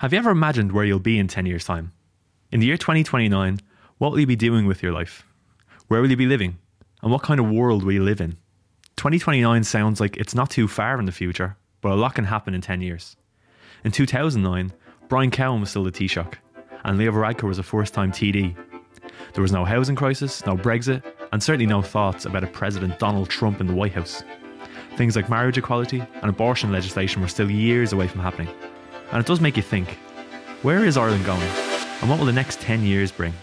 Have you ever imagined where you'll be in 10 years' time? In the year 2029, what will you be doing with your life? Where will you be living? And what kind of world will you live in? 2029 sounds like it's not too far in the future, but a lot can happen in 10 years. In 2009, Brian Cowen was still the Taoiseach, and Leo Varadkar was a first time TD. There was no housing crisis, no Brexit, and certainly no thoughts about a President Donald Trump in the White House. Things like marriage equality and abortion legislation were still years away from happening. And it does make you think where is Ireland going? And what will the next 10 years bring?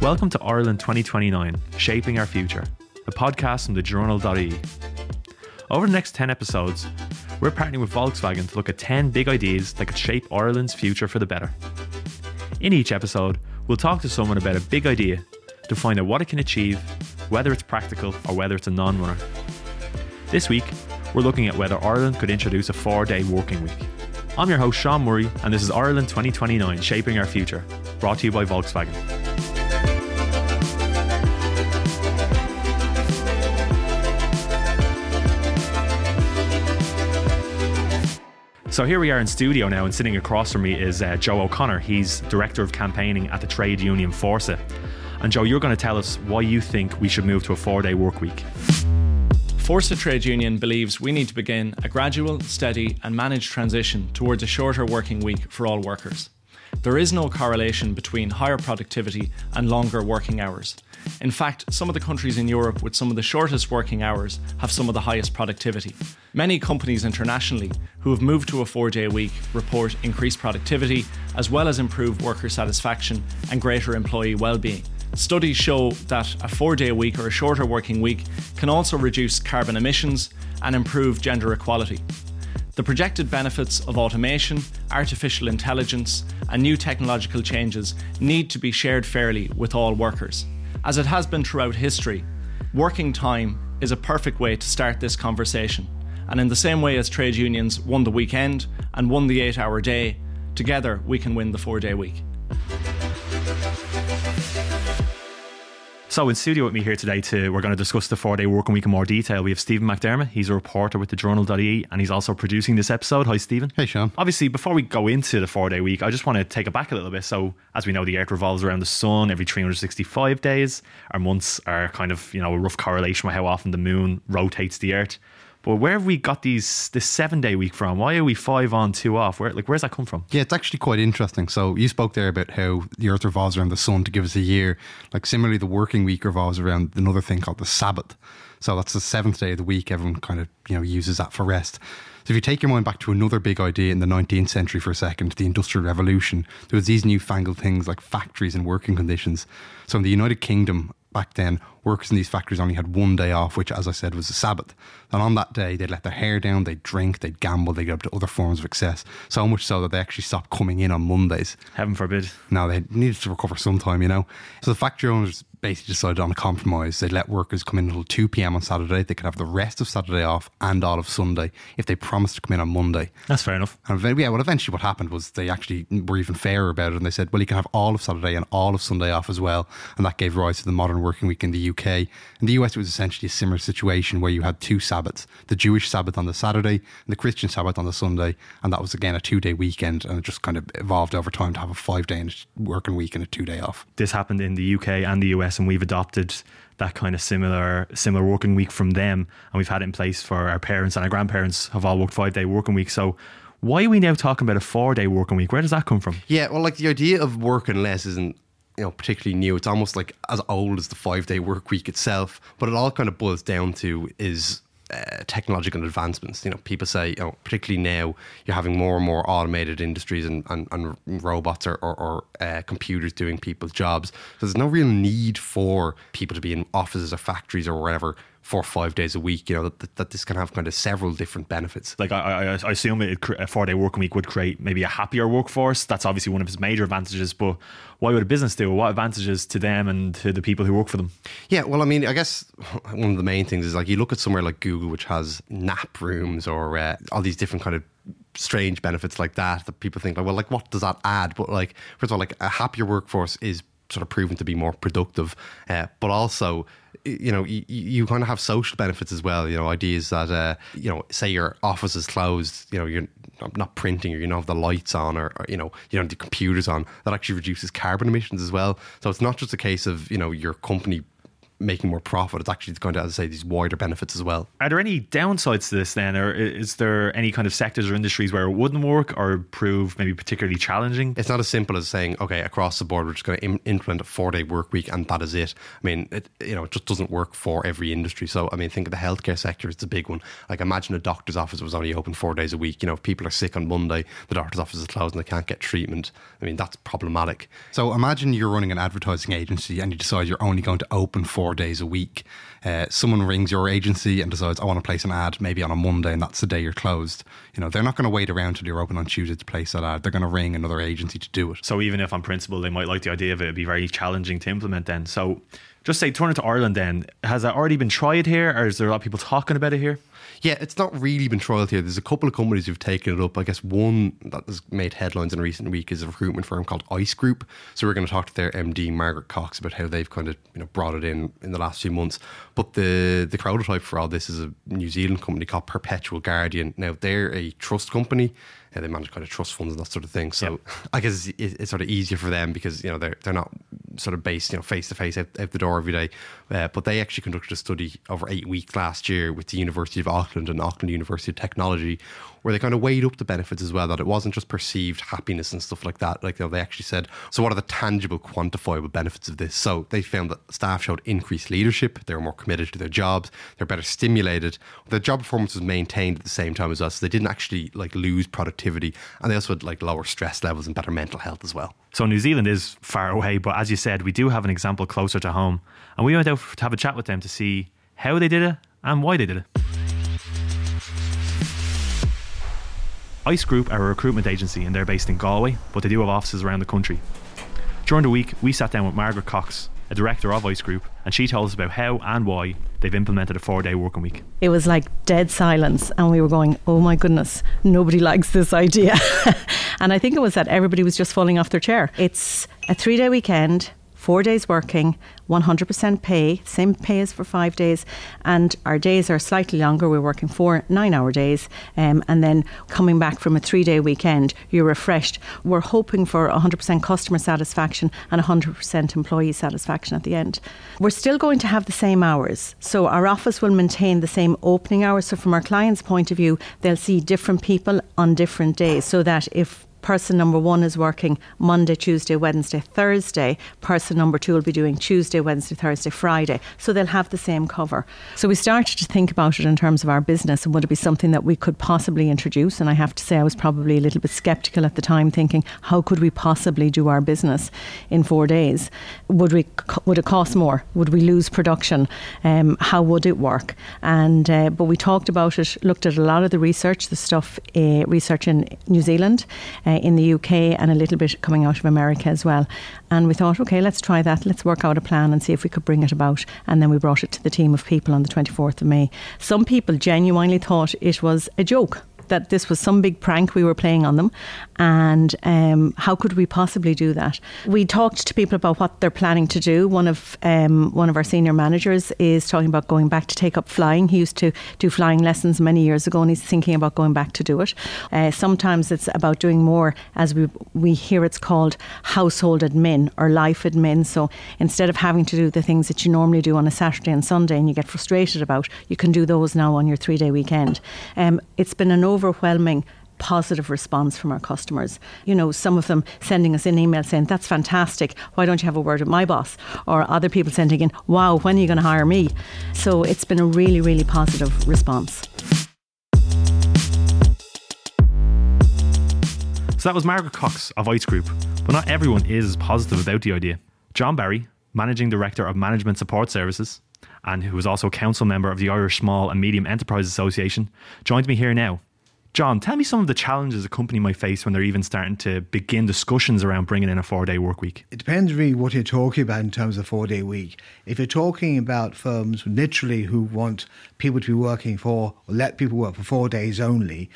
Welcome to Ireland 2029 Shaping Our Future, a podcast from the journal.ie. Over the next 10 episodes, we're partnering with Volkswagen to look at 10 big ideas that could shape Ireland's future for the better. In each episode, we'll talk to someone about a big idea to find out what it can achieve, whether it's practical or whether it's a non runner. This week, we're looking at whether Ireland could introduce a four day working week. I'm your host, Sean Murray, and this is Ireland 2029 Shaping Our Future, brought to you by Volkswagen. So here we are in studio now, and sitting across from me is uh, Joe O'Connor. He's Director of Campaigning at the trade union Forsa. And Joe, you're going to tell us why you think we should move to a four day work week. Forsa Trade Union believes we need to begin a gradual, steady, and managed transition towards a shorter working week for all workers. There is no correlation between higher productivity and longer working hours. In fact, some of the countries in Europe with some of the shortest working hours have some of the highest productivity. Many companies internationally who have moved to a four day week report increased productivity as well as improved worker satisfaction and greater employee well-being. Studies show that a four day week or a shorter working week can also reduce carbon emissions and improve gender equality. The projected benefits of automation, artificial intelligence, and new technological changes need to be shared fairly with all workers. As it has been throughout history, working time is a perfect way to start this conversation. And in the same way as trade unions won the weekend and won the eight hour day, together we can win the four day week. So in studio with me here today to we're going to discuss the four day working week in more detail. We have Stephen McDermott. He's a reporter with the journal.ie and he's also producing this episode. Hi Stephen. Hey Sean. Obviously, before we go into the four day week, I just want to take it back a little bit. So as we know, the earth revolves around the sun every 365 days. Our months are kind of, you know, a rough correlation with how often the moon rotates the earth. But where have we got these this seven day week from? Why are we five on, two off? Where like where's that come from? Yeah, it's actually quite interesting. So you spoke there about how the Earth revolves around the sun to give us a year. Like similarly, the working week revolves around another thing called the Sabbath. So that's the seventh day of the week. Everyone kind of you know uses that for rest. So if you take your mind back to another big idea in the 19th century for a second, the Industrial Revolution, there was these newfangled things like factories and working conditions. So in the United Kingdom back then, workers in these factories only had one day off, which, as I said, was the Sabbath. And on that day, they'd let their hair down, they'd drink, they'd gamble, they'd get up to other forms of excess. So much so that they actually stopped coming in on Mondays. Heaven forbid. Now they needed to recover some time, you know. So the factory owners basically decided on a compromise. They'd let workers come in until 2 p.m. on Saturday. They could have the rest of Saturday off and all of Sunday if they promised to come in on Monday. That's fair enough. And yeah, well, eventually what happened was they actually were even fairer about it and they said, well, you can have all of Saturday and all of Sunday off as well. And that gave rise to the modern working week in the UK. In the US, it was essentially a similar situation where you had two Sabbaths the Jewish Sabbath on the Saturday and the Christian Sabbath on the Sunday. And that was, again, a two day weekend. And it just kind of evolved over time to have a five day working week and a two day off. This happened in the UK and the US, and we've adopted that kind of similar similar working week from them, and we've had it in place for our parents and our grandparents have all worked five day working week. So why are we now talking about a four day working week? Where does that come from? Yeah, well, like the idea of working less isn't you know particularly new. It's almost like as old as the five day work week itself. But it all kind of boils down to is uh, technological advancements. You know, people say, you know, particularly now, you're having more and more automated industries and, and, and robots or, or, or uh, computers doing people's jobs. So there's no real need for people to be in offices or factories or wherever for five days a week. You know that, that this can have kind of several different benefits. Like I, I, I assume it, a four day working week would create maybe a happier workforce. That's obviously one of its major advantages. But why would a business do? it? What advantages to them and to the people who work for them? Yeah, well, I mean, I guess one of the main things is like you look at somewhere like Google, which has nap rooms or uh, all these different kind of strange benefits like that that people think like, well, like what does that add? But like, first of all, like a happier workforce is sort of proven to be more productive, uh, but also you know, you, you kind of have social benefits as well. You know, ideas that, uh, you know, say your office is closed, you know, you're not printing or you don't have the lights on or, or you know you don't have the computers on, that actually reduces carbon emissions as well. So it's not just a case of you know your company making more profit. It's actually going to, as I say, these wider benefits as well. Are there any downsides to this then, or is there any kind of sectors or industries where it wouldn't work or prove maybe particularly challenging? It's not as simple as saying, okay, across the board, we're just going to Im- implement a four day work week and that is it. I mean, it, you know, it just doesn't work for every industry. So, I mean, think of the healthcare sector, it's a big one. Like, imagine a doctor's office was only open four days a week. You know, if people are sick on Monday, the doctor's office is closed and they can't get treatment. I mean, that's problematic. So, imagine you're running an advertising agency and you decide you're only going to open four days a week uh, someone rings your agency and decides, I want to place an ad maybe on a Monday and that's the day you're closed. You know, they're not going to wait around till you're open on Tuesday to place that ad. They're going to ring another agency to do it. So even if on principle they might like the idea of it, it'd be very challenging to implement then. So just say turn it to Ireland then. Has that already been tried here or is there a lot of people talking about it here? Yeah, it's not really been trialed here. There's a couple of companies who've taken it up. I guess one that has made headlines in a recent week is a recruitment firm called Ice Group. So we're going to talk to their MD Margaret Cox about how they've kind of you know brought it in in the last few months. But the the prototype for all this is a New Zealand company called Perpetual Guardian. Now they're a trust company yeah, they manage kind of trust funds and that sort of thing. So. I guess it's, it's, sort of easier for them because you know they're they're not sort of based you know face to face out the door every day. Uh, but they actually conducted a study over eight weeks last year with the University of Auckland and Auckland University of Technology, where they kind of weighed up the benefits as well. That it wasn't just perceived happiness and stuff like that. Like you know, they actually said, so what are the tangible, quantifiable benefits of this? So they found that staff showed increased leadership. They were more committed to their jobs. They're better stimulated. Their job performance was maintained at the same time as us. So they didn't actually like lose productivity, and they also had like lower stress levels and better mental health as well. So New Zealand is far away, but as you said, we do have an example closer to home. And we went out to have a chat with them to see how they did it and why they did it. ICE Group are a recruitment agency and they're based in Galway, but they do have offices around the country. During the week, we sat down with Margaret Cox, a director of ICE Group, and she told us about how and why they've implemented a four day working week. It was like dead silence, and we were going, oh my goodness, nobody likes this idea. and I think it was that everybody was just falling off their chair. It's a three day weekend four days working, 100% pay, same pay as for five days, and our days are slightly longer. We're working four nine hour days, um, and then coming back from a three day weekend, you're refreshed. We're hoping for 100% customer satisfaction and 100% employee satisfaction at the end. We're still going to have the same hours, so our office will maintain the same opening hours. So, from our client's point of view, they'll see different people on different days, so that if person number one is working Monday, Tuesday, Wednesday, Thursday. Person number two will be doing Tuesday, Wednesday, Thursday, Friday. So they'll have the same cover. So we started to think about it in terms of our business and would it be something that we could possibly introduce? And I have to say, I was probably a little bit skeptical at the time, thinking, how could we possibly do our business in four days? Would we? Would it cost more? Would we lose production? Um, how would it work? And uh, but we talked about it, looked at a lot of the research, the stuff uh, research in New Zealand. Uh, in the UK and a little bit coming out of America as well. And we thought, okay, let's try that. Let's work out a plan and see if we could bring it about. And then we brought it to the team of people on the 24th of May. Some people genuinely thought it was a joke that this was some big prank we were playing on them, and um, how could we possibly do that? We talked to people about what they're planning to do. One of um, one of our senior managers is talking about going back to take up flying. He used to do flying lessons many years ago, and he's thinking about going back to do it. Uh, sometimes it's about doing more, as we we hear it's called household admin or life admin. So instead of having to do the things that you normally do on a Saturday and Sunday, and you get frustrated about, you can do those now on your three day weekend. Um, it's been an overwhelming positive response from our customers. You know, some of them sending us an email saying, That's fantastic. Why don't you have a word with my boss? Or other people sending in, Wow, when are you going to hire me? So it's been a really, really positive response. So that was Margaret Cox of ICE Group. But not everyone is as positive about the idea. John Barry, Managing Director of Management Support Services, and who is also a council member of the Irish Small and Medium Enterprise Association, joins me here now John, tell me some of the challenges a company might face when they're even starting to begin discussions around bringing in a four day work week. It depends really what you're talking about in terms of four day week. If you're talking about firms literally who want people to be working for or let people work for four days only,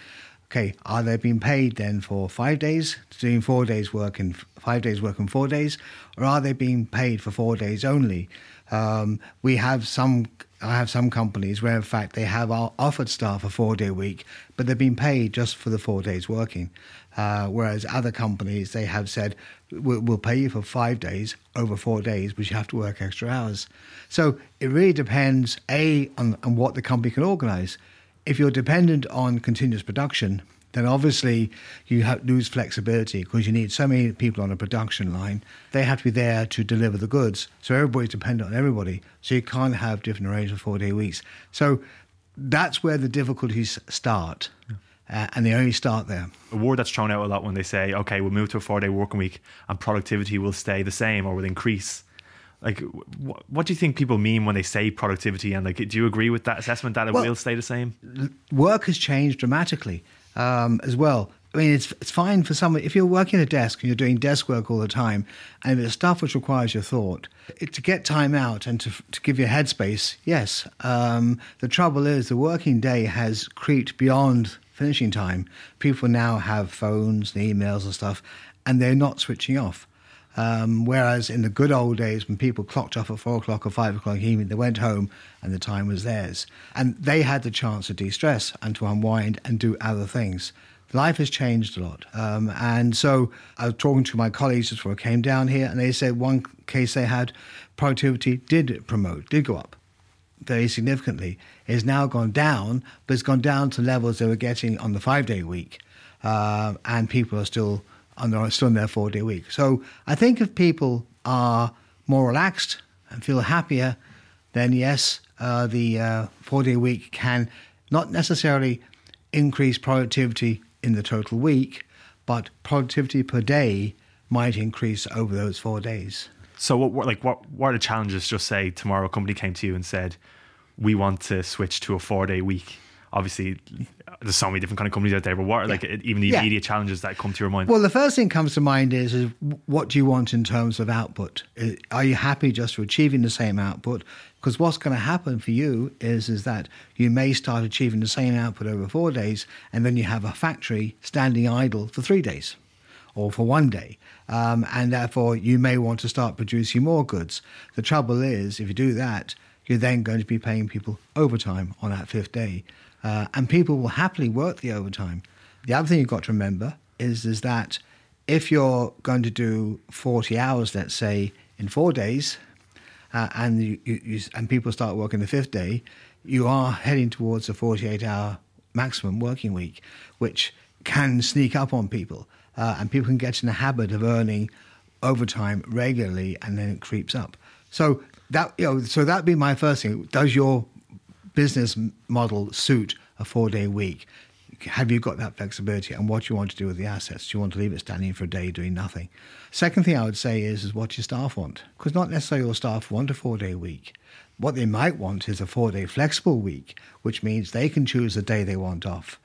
okay, are they being paid then for five days, doing four days work and five days work and four days, or are they being paid for four days only? Um, we have some I have some companies where, in fact, they have offered staff a four day week, but they've been paid just for the four days working. Uh, whereas other companies, they have said, we'll, we'll, pay you for five days over four days, but you have to work extra hours. So it really depends, A, on, on what the company can organize. If you're dependent on continuous production, then obviously you have, lose flexibility because you need so many people on a production line. They have to be there to deliver the goods. So everybody's dependent on everybody. So you can't have different arrangements for four day weeks. So that's where the difficulties start. Yeah. Uh, and they only start there. A word that's thrown out a lot when they say, okay, we'll move to a four day working week and productivity will stay the same or will increase. Like, wh- what do you think people mean when they say productivity? And like, do you agree with that assessment that it well, will stay the same? Work has changed dramatically um, as well. I mean, it's it's fine for someone if you're working at a desk and you're doing desk work all the time, and it's stuff which requires your thought. It, to get time out and to to give you headspace, yes. Um, the trouble is the working day has creeped beyond finishing time. People now have phones and emails and stuff, and they're not switching off. Um, whereas in the good old days, when people clocked off at four o'clock or five o'clock evening, they went home and the time was theirs. And they had the chance to de stress and to unwind and do other things. Life has changed a lot. Um, and so I was talking to my colleagues before I came down here, and they said one case they had productivity did promote, did go up very significantly. It has now gone down, but it's gone down to levels they were getting on the five day week. Uh, and people are still and they're still their four day week. So I think if people are more relaxed and feel happier, then yes, uh, the uh, four day week can not necessarily increase productivity in the total week, but productivity per day might increase over those four days. So, what, what like what, what are the challenges? Just say tomorrow a company came to you and said, "We want to switch to a four day week." obviously there's so many different kind of companies out there, but what are like even the yeah. immediate challenges that come to your mind? Well, the first thing comes to mind is, is what do you want in terms of output? Uh, are you happy just for achieving the same output? Because what's going to happen for you is is that you may start achieving the same output over four days, and then you have a factory standing idle for three days or for one day. Um, and therefore, you may want to start producing more goods. The trouble is, if you do that, you're then going to be paying people overtime on that fifth day uh, and people will happily work the overtime. The other thing you've got to remember is, is that if you're going to do 40 hours, let's say, in four days, uh, and, you, you, and people start working the fifth day, you are heading towards a 48 hour maximum working week, which can sneak up on people. Uh, and people can get in the habit of earning overtime regularly and then it creeps up. So that you know, so that'd be my first thing. Does your business model suit a four day week? Have you got that flexibility and what do you want to do with the assets? Do you want to leave it standing for a day doing nothing? Second thing I would say is, is what your staff want. Because not necessarily your staff want a four day week. What they might want is a four day flexible week, which means they can choose the day they want off.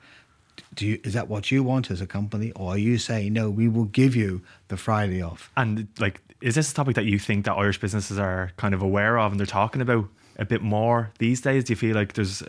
Do you, is that what you want as a company, or are you saying no? We will give you the Friday off. And like, is this a topic that you think that Irish businesses are kind of aware of and they're talking about? A bit more these days? Do you feel like there's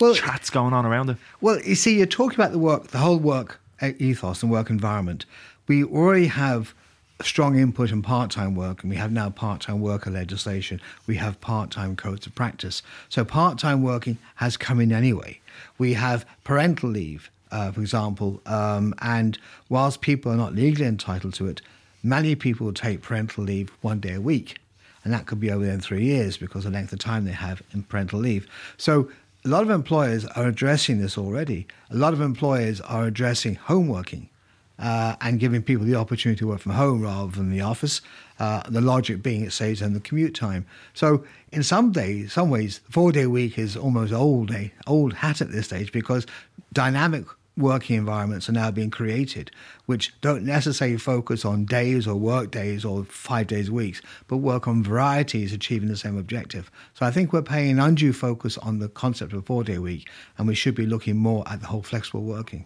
well, chats going on around it? Well, you see, you're talking about the work, the whole work ethos and work environment. We already have strong input in part-time work and we have now part-time worker legislation we have part-time codes of practice so part-time working has come in anyway we have parental leave uh, for example um, and whilst people are not legally entitled to it many people take parental leave one day a week and that could be over in three years because of the length of time they have in parental leave. So a lot of employers are addressing this already. A lot of employers are addressing home working uh, and giving people the opportunity to work from home rather than the office. Uh, the logic being it saves them the commute time. So in some days, some ways, four day week is almost old day, old hat at this stage because dynamic working environments are now being created, which don't necessarily focus on days or work days or five days weeks, but work on varieties achieving the same objective. So I think we're paying undue focus on the concept of a four day week, and we should be looking more at the whole flexible working.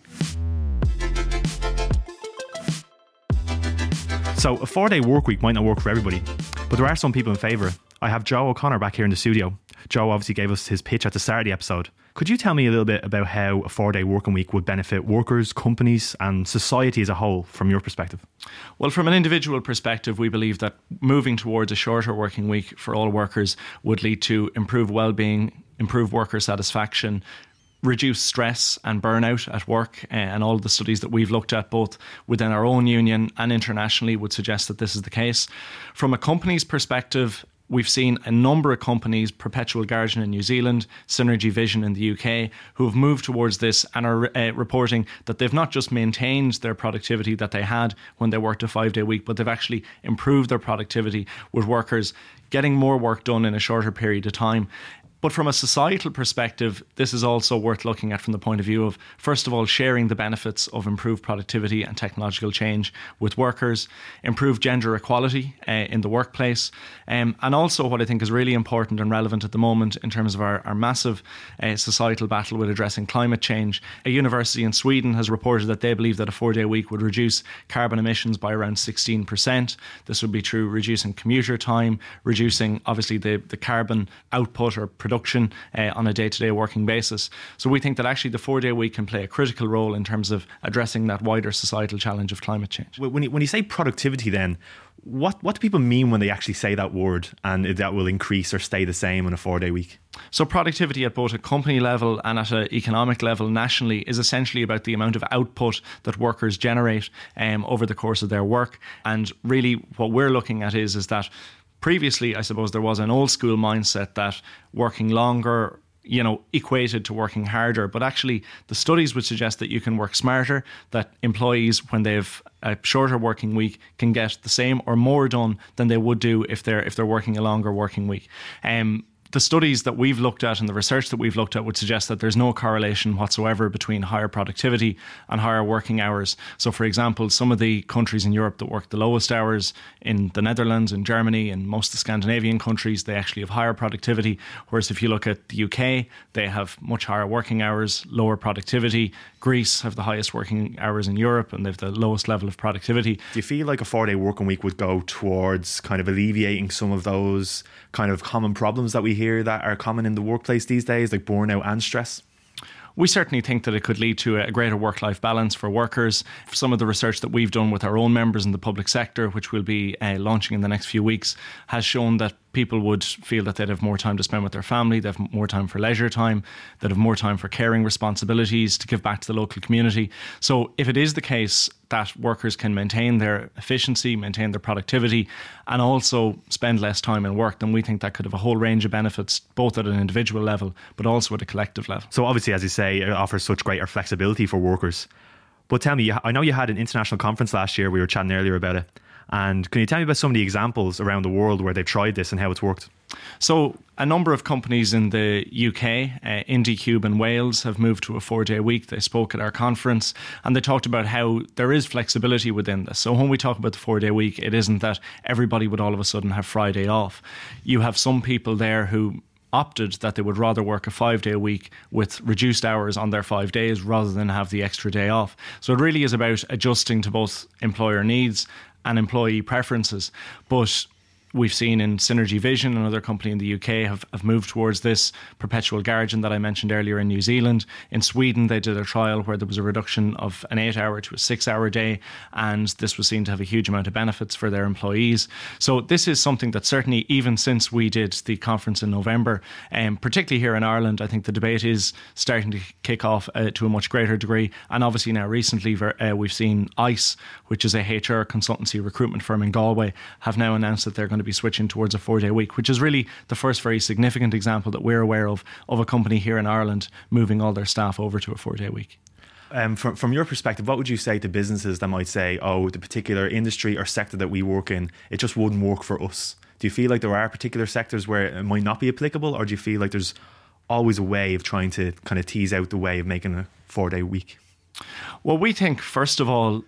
So a four day work week might not work for everybody, but there are some people in favour. I have Joe O'Connor back here in the studio. Joe obviously gave us his pitch at the the episode. Could you tell me a little bit about how a four day working week would benefit workers, companies, and society as a whole from your perspective? Well, from an individual perspective, we believe that moving towards a shorter working week for all workers would lead to improved well being, improved worker satisfaction, reduce stress and burnout at work eh, and all the studies that we've looked at both within our own union and internationally would suggest that this is the case from a company's perspective We've seen a number of companies, Perpetual Guardian in New Zealand, Synergy Vision in the UK, who have moved towards this and are uh, reporting that they've not just maintained their productivity that they had when they worked a five day week, but they've actually improved their productivity with workers getting more work done in a shorter period of time. But from a societal perspective, this is also worth looking at from the point of view of, first of all, sharing the benefits of improved productivity and technological change with workers, improved gender equality uh, in the workplace, um, and also what I think is really important and relevant at the moment in terms of our, our massive uh, societal battle with addressing climate change. A university in Sweden has reported that they believe that a four day week would reduce carbon emissions by around 16%. This would be through reducing commuter time, reducing obviously the, the carbon output or production uh, on a day to day working basis. So we think that actually the four day week can play a critical role in terms of addressing that wider societal challenge of climate change. When you, when you say productivity, then, what, what do people mean when they actually say that word and that will increase or stay the same in a four day week? So, productivity at both a company level and at an economic level nationally is essentially about the amount of output that workers generate um, over the course of their work. And really, what we're looking at is, is that previously, I suppose there was an old school mindset that working longer you know equated to working harder. But actually the studies would suggest that you can work smarter that employees when they've a shorter working week can get the same or more done than they would do if they're if they're working a longer working week. Um, the studies that we've looked at and the research that we've looked at would suggest that there's no correlation whatsoever between higher productivity and higher working hours. So, for example, some of the countries in Europe that work the lowest hours, in the Netherlands and Germany and most of the Scandinavian countries, they actually have higher productivity. Whereas if you look at the UK, they have much higher working hours, lower productivity. Greece have the highest working hours in Europe and they have the lowest level of productivity. Do you feel like a four day working week would go towards kind of alleviating some of those kind of common problems that we hear that are common in the workplace these days, like burnout and stress? we certainly think that it could lead to a greater work life balance for workers. Some of the research that we've done with our own members in the public sector, which we'll be uh, launching in the next few weeks, has shown that people would feel that they'd have more time to spend with their family, they'd have more time for leisure time, they'd have more time for caring responsibilities to give back to the local community. So, if it is the case that workers can maintain their efficiency, maintain their productivity, and also spend less time in work, then we think that could have a whole range of benefits, both at an individual level, but also at a collective level. So, obviously, as you say, it offers such greater flexibility for workers. But tell me, I know you had an international conference last year. We were chatting earlier about it. And can you tell me about some of the examples around the world where they've tried this and how it's worked? So, a number of companies in the UK, uh, IndyCube and Wales, have moved to a four day week. They spoke at our conference and they talked about how there is flexibility within this. So, when we talk about the four day week, it isn't that everybody would all of a sudden have Friday off. You have some people there who opted that they would rather work a five day week with reduced hours on their five days rather than have the extra day off. So it really is about adjusting to both employer needs and employee preferences. But we've seen in Synergy Vision, another company in the UK, have, have moved towards this perpetual guardian that I mentioned earlier in New Zealand. In Sweden, they did a trial where there was a reduction of an eight hour to a six hour day, and this was seen to have a huge amount of benefits for their employees. So, this is something that certainly, even since we did the conference in November, um, particularly here in Ireland, I think the debate is starting to kick off uh, to a much greater degree. And obviously, now recently, uh, we've seen ICE, which is a HR consultancy recruitment firm in Galway, have now announced that they're going to be switching towards a four day week, which is really the first very significant example that we're aware of of a company here in Ireland moving all their staff over to a four day week. Um, from, from your perspective, what would you say to businesses that might say, oh, the particular industry or sector that we work in, it just wouldn't work for us? Do you feel like there are particular sectors where it might not be applicable, or do you feel like there's always a way of trying to kind of tease out the way of making a four day week? Well, we think, first of all,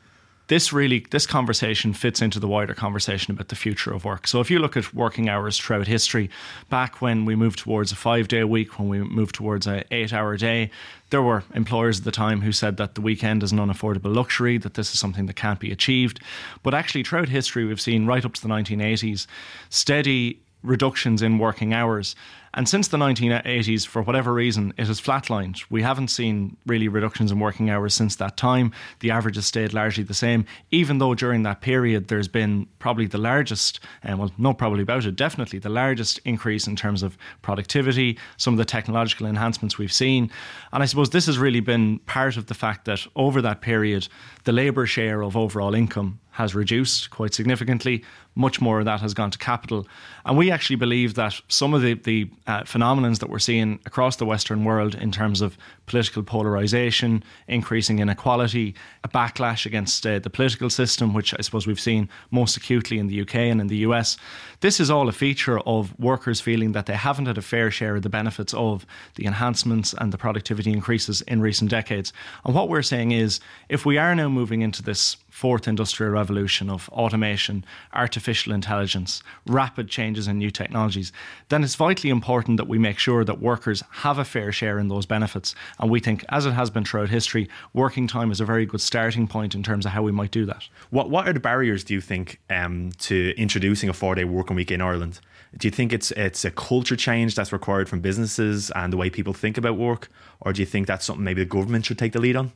this really this conversation fits into the wider conversation about the future of work. So if you look at working hours throughout history, back when we moved towards a five day week, when we moved towards an eight hour day, there were employers at the time who said that the weekend is an unaffordable luxury, that this is something that can't be achieved. But actually, throughout history, we've seen right up to the 1980s steady reductions in working hours. And since the 1980s, for whatever reason, it has flatlined. We haven't seen really reductions in working hours since that time. The average has stayed largely the same, even though during that period there's been probably the largest, and well, no, probably about it, definitely the largest increase in terms of productivity, some of the technological enhancements we've seen. And I suppose this has really been part of the fact that over that period, the labour share of overall income has reduced quite significantly. Much more of that has gone to capital. And we actually believe that some of the, the uh, phenomenons that we're seeing across the Western world in terms of political polarization, increasing inequality, a backlash against uh, the political system, which I suppose we've seen most acutely in the UK and in the US, this is all a feature of workers feeling that they haven't had a fair share of the benefits of the enhancements and the productivity increases in recent decades. And what we're saying is if we are now moving into this fourth industrial revolution of automation, artificial intelligence, rapid changes in new technologies, then it's vitally important that we make sure that workers have a fair share in those benefits. And we think, as it has been throughout history, working time is a very good starting point in terms of how we might do that. What What are the barriers, do you think, um, to introducing a four day working week in Ireland? Do you think it's it's a culture change that's required from businesses and the way people think about work, or do you think that's something maybe the government should take the lead on?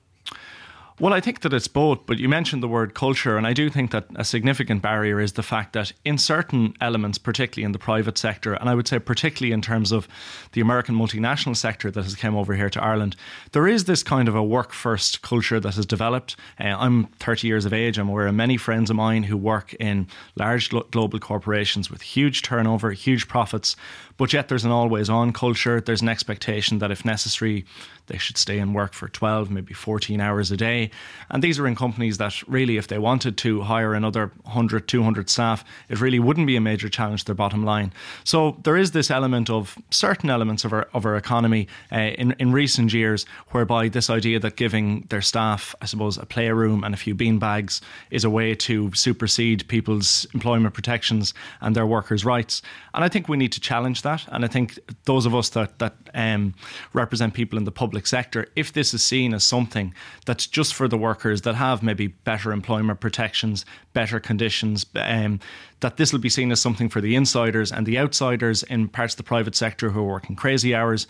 Well, I think that it's both, but you mentioned the word culture, and I do think that a significant barrier is the fact that in certain elements, particularly in the private sector, and I would say particularly in terms of the American multinational sector that has come over here to Ireland, there is this kind of a work first culture that has developed. Uh, I'm 30 years of age. I'm aware of many friends of mine who work in large global corporations with huge turnover, huge profits, but yet there's an always on culture. There's an expectation that if necessary, they should stay and work for 12, maybe 14 hours a day. And these are in companies that really, if they wanted to hire another 100, 200 staff, it really wouldn't be a major challenge to their bottom line. So there is this element of certain elements of our, of our economy uh, in, in recent years whereby this idea that giving their staff, I suppose, a playroom and a few bean bags is a way to supersede people's employment protections and their workers' rights. And I think we need to challenge that. And I think those of us that, that um, represent people in the public public sector, if this is seen as something that's just for the workers that have maybe better employment protections, better conditions, um, that this will be seen as something for the insiders and the outsiders in parts of the private sector who are working crazy hours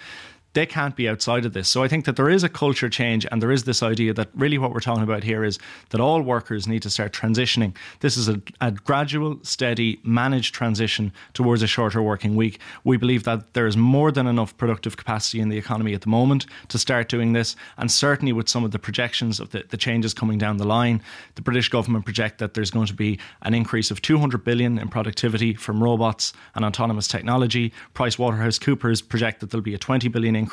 they can't be outside of this. So I think that there is a culture change and there is this idea that really what we're talking about here is that all workers need to start transitioning. This is a, a gradual, steady, managed transition towards a shorter working week. We believe that there is more than enough productive capacity in the economy at the moment to start doing this. And certainly with some of the projections of the, the changes coming down the line, the British government project that there's going to be an increase of 200 billion in productivity from robots and autonomous technology. Price Waterhouse Coopers project that there'll be a 20 billion increase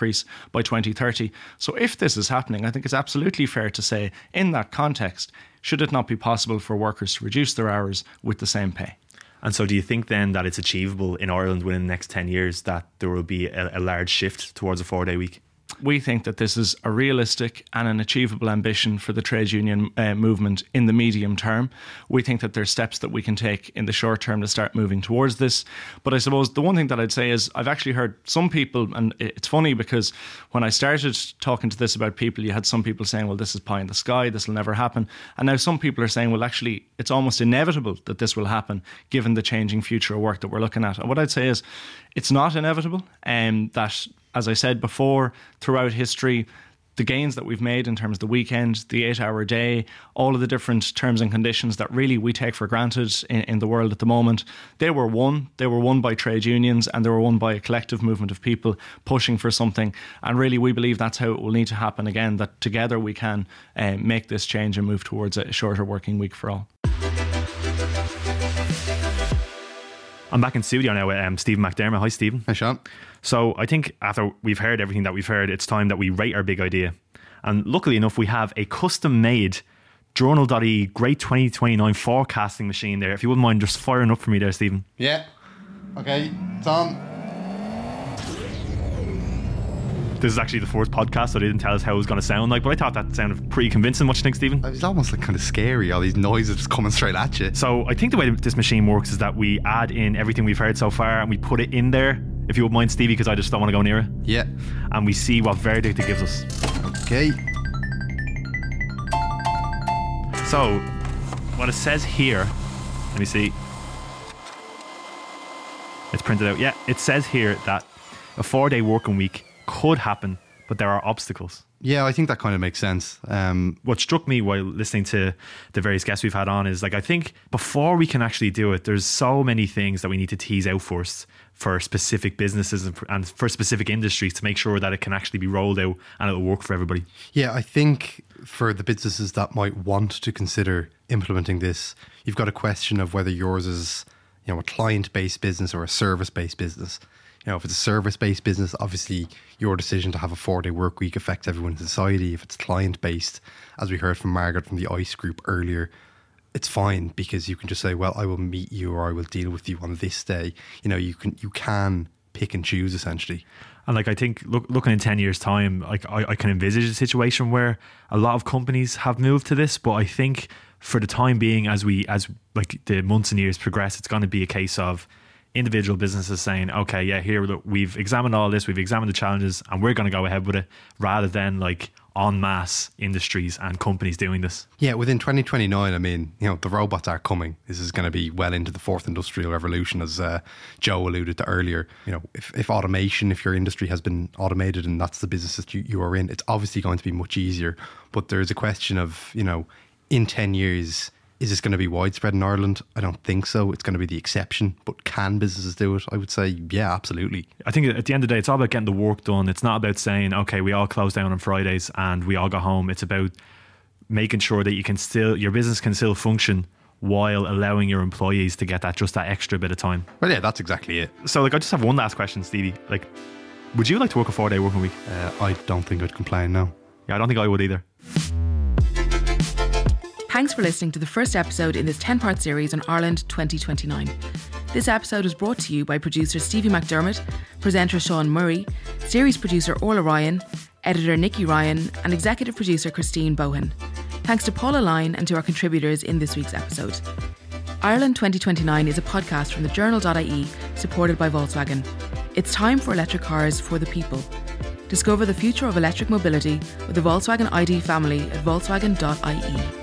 by 2030. So, if this is happening, I think it's absolutely fair to say, in that context, should it not be possible for workers to reduce their hours with the same pay? And so, do you think then that it's achievable in Ireland within the next 10 years that there will be a, a large shift towards a four day week? We think that this is a realistic and an achievable ambition for the trade union uh, movement in the medium term. We think that there's steps that we can take in the short term to start moving towards this. But I suppose the one thing that I'd say is I've actually heard some people, and it's funny because when I started talking to this about people, you had some people saying, well, this is pie in the sky, this will never happen. And now some people are saying, well, actually, it's almost inevitable that this will happen given the changing future of work that we're looking at. And what I'd say is it's not inevitable, um, that as I said before, throughout history, the gains that we've made in terms of the weekend, the eight hour day, all of the different terms and conditions that really we take for granted in, in, the world at the moment, they were won. They were won by trade unions and they were won by a collective movement of people pushing for something. And really, we believe that's how it will need to happen again, that together we can uh, make this change and move towards a shorter working week for all. I'm back in studio now with um, Stephen McDermott. Hi, Stephen. Hi, Sean. So I think after we've heard everything that we've heard, it's time that we rate our big idea. And luckily enough, we have a custom made Journal.ie Great 2029 forecasting machine there. If you wouldn't mind just firing up for me there, Stephen. Yeah. Okay, Tom. This is actually the fourth podcast, so they didn't tell us how it was going to sound like, but I thought that sounded pretty convincing. What do you think, Stephen? It was almost like kind of scary, all these noises just coming straight at you. So I think the way this machine works is that we add in everything we've heard so far and we put it in there, if you would mind, Stevie, because I just don't want to go near it. Yeah. And we see what verdict it gives us. Okay. So, what it says here, let me see. It's printed out. Yeah, it says here that a four day working week could happen, but there are obstacles. Yeah, I think that kind of makes sense. Um, what struck me while listening to the various guests we've had on is like I think before we can actually do it, there's so many things that we need to tease out first for specific businesses and for, and for specific industries to make sure that it can actually be rolled out and it'll work for everybody. Yeah, I think for the businesses that might want to consider implementing this, you've got a question of whether yours is you know a client based business or a service based business you know, if it's a service based business, obviously your decision to have a four day work week affects everyone in society. If it's client based, as we heard from Margaret from the ICE group earlier, it's fine because you can just say, well, I will meet you or I will deal with you on this day. You know, you can you can pick and choose essentially. And like I think, look, looking in ten years' time, like I, I can envisage a situation where a lot of companies have moved to this. But I think for the time being, as we as like the months and years progress, it's going to be a case of individual businesses saying, okay, yeah, here, we've examined all this, we've examined the challenges, and we're going to go ahead with it rather than like en masse industries and companies doing this. Yeah, within 2029, I mean, you know, the robots are coming. This is going to be well into the fourth industrial revolution, as uh, Joe alluded to earlier. You know, if, if automation, if your industry has been automated and that's the business that you, you are in, it's obviously going to be much easier. But there's a question of, you know, in 10 years, is this going to be widespread in Ireland? I don't think so. It's going to be the exception. But can businesses do it? I would say, yeah, absolutely. I think at the end of the day, it's all about getting the work done. It's not about saying, okay, we all close down on Fridays and we all go home. It's about making sure that you can still, your business can still function while allowing your employees to get that just that extra bit of time. Well, yeah, that's exactly it. So, like, I just have one last question, Stevie. Like, would you like to work a four day working week? Uh, I don't think I'd complain, no. Yeah, I don't think I would either. Thanks for listening to the first episode in this 10 part series on Ireland 2029. This episode was brought to you by producer Stevie McDermott, presenter Sean Murray, series producer Orla Ryan, editor Nikki Ryan, and executive producer Christine Bohan. Thanks to Paula Line and to our contributors in this week's episode. Ireland 2029 is a podcast from the journal.ie supported by Volkswagen. It's time for electric cars for the people. Discover the future of electric mobility with the Volkswagen ID family at Volkswagen.ie.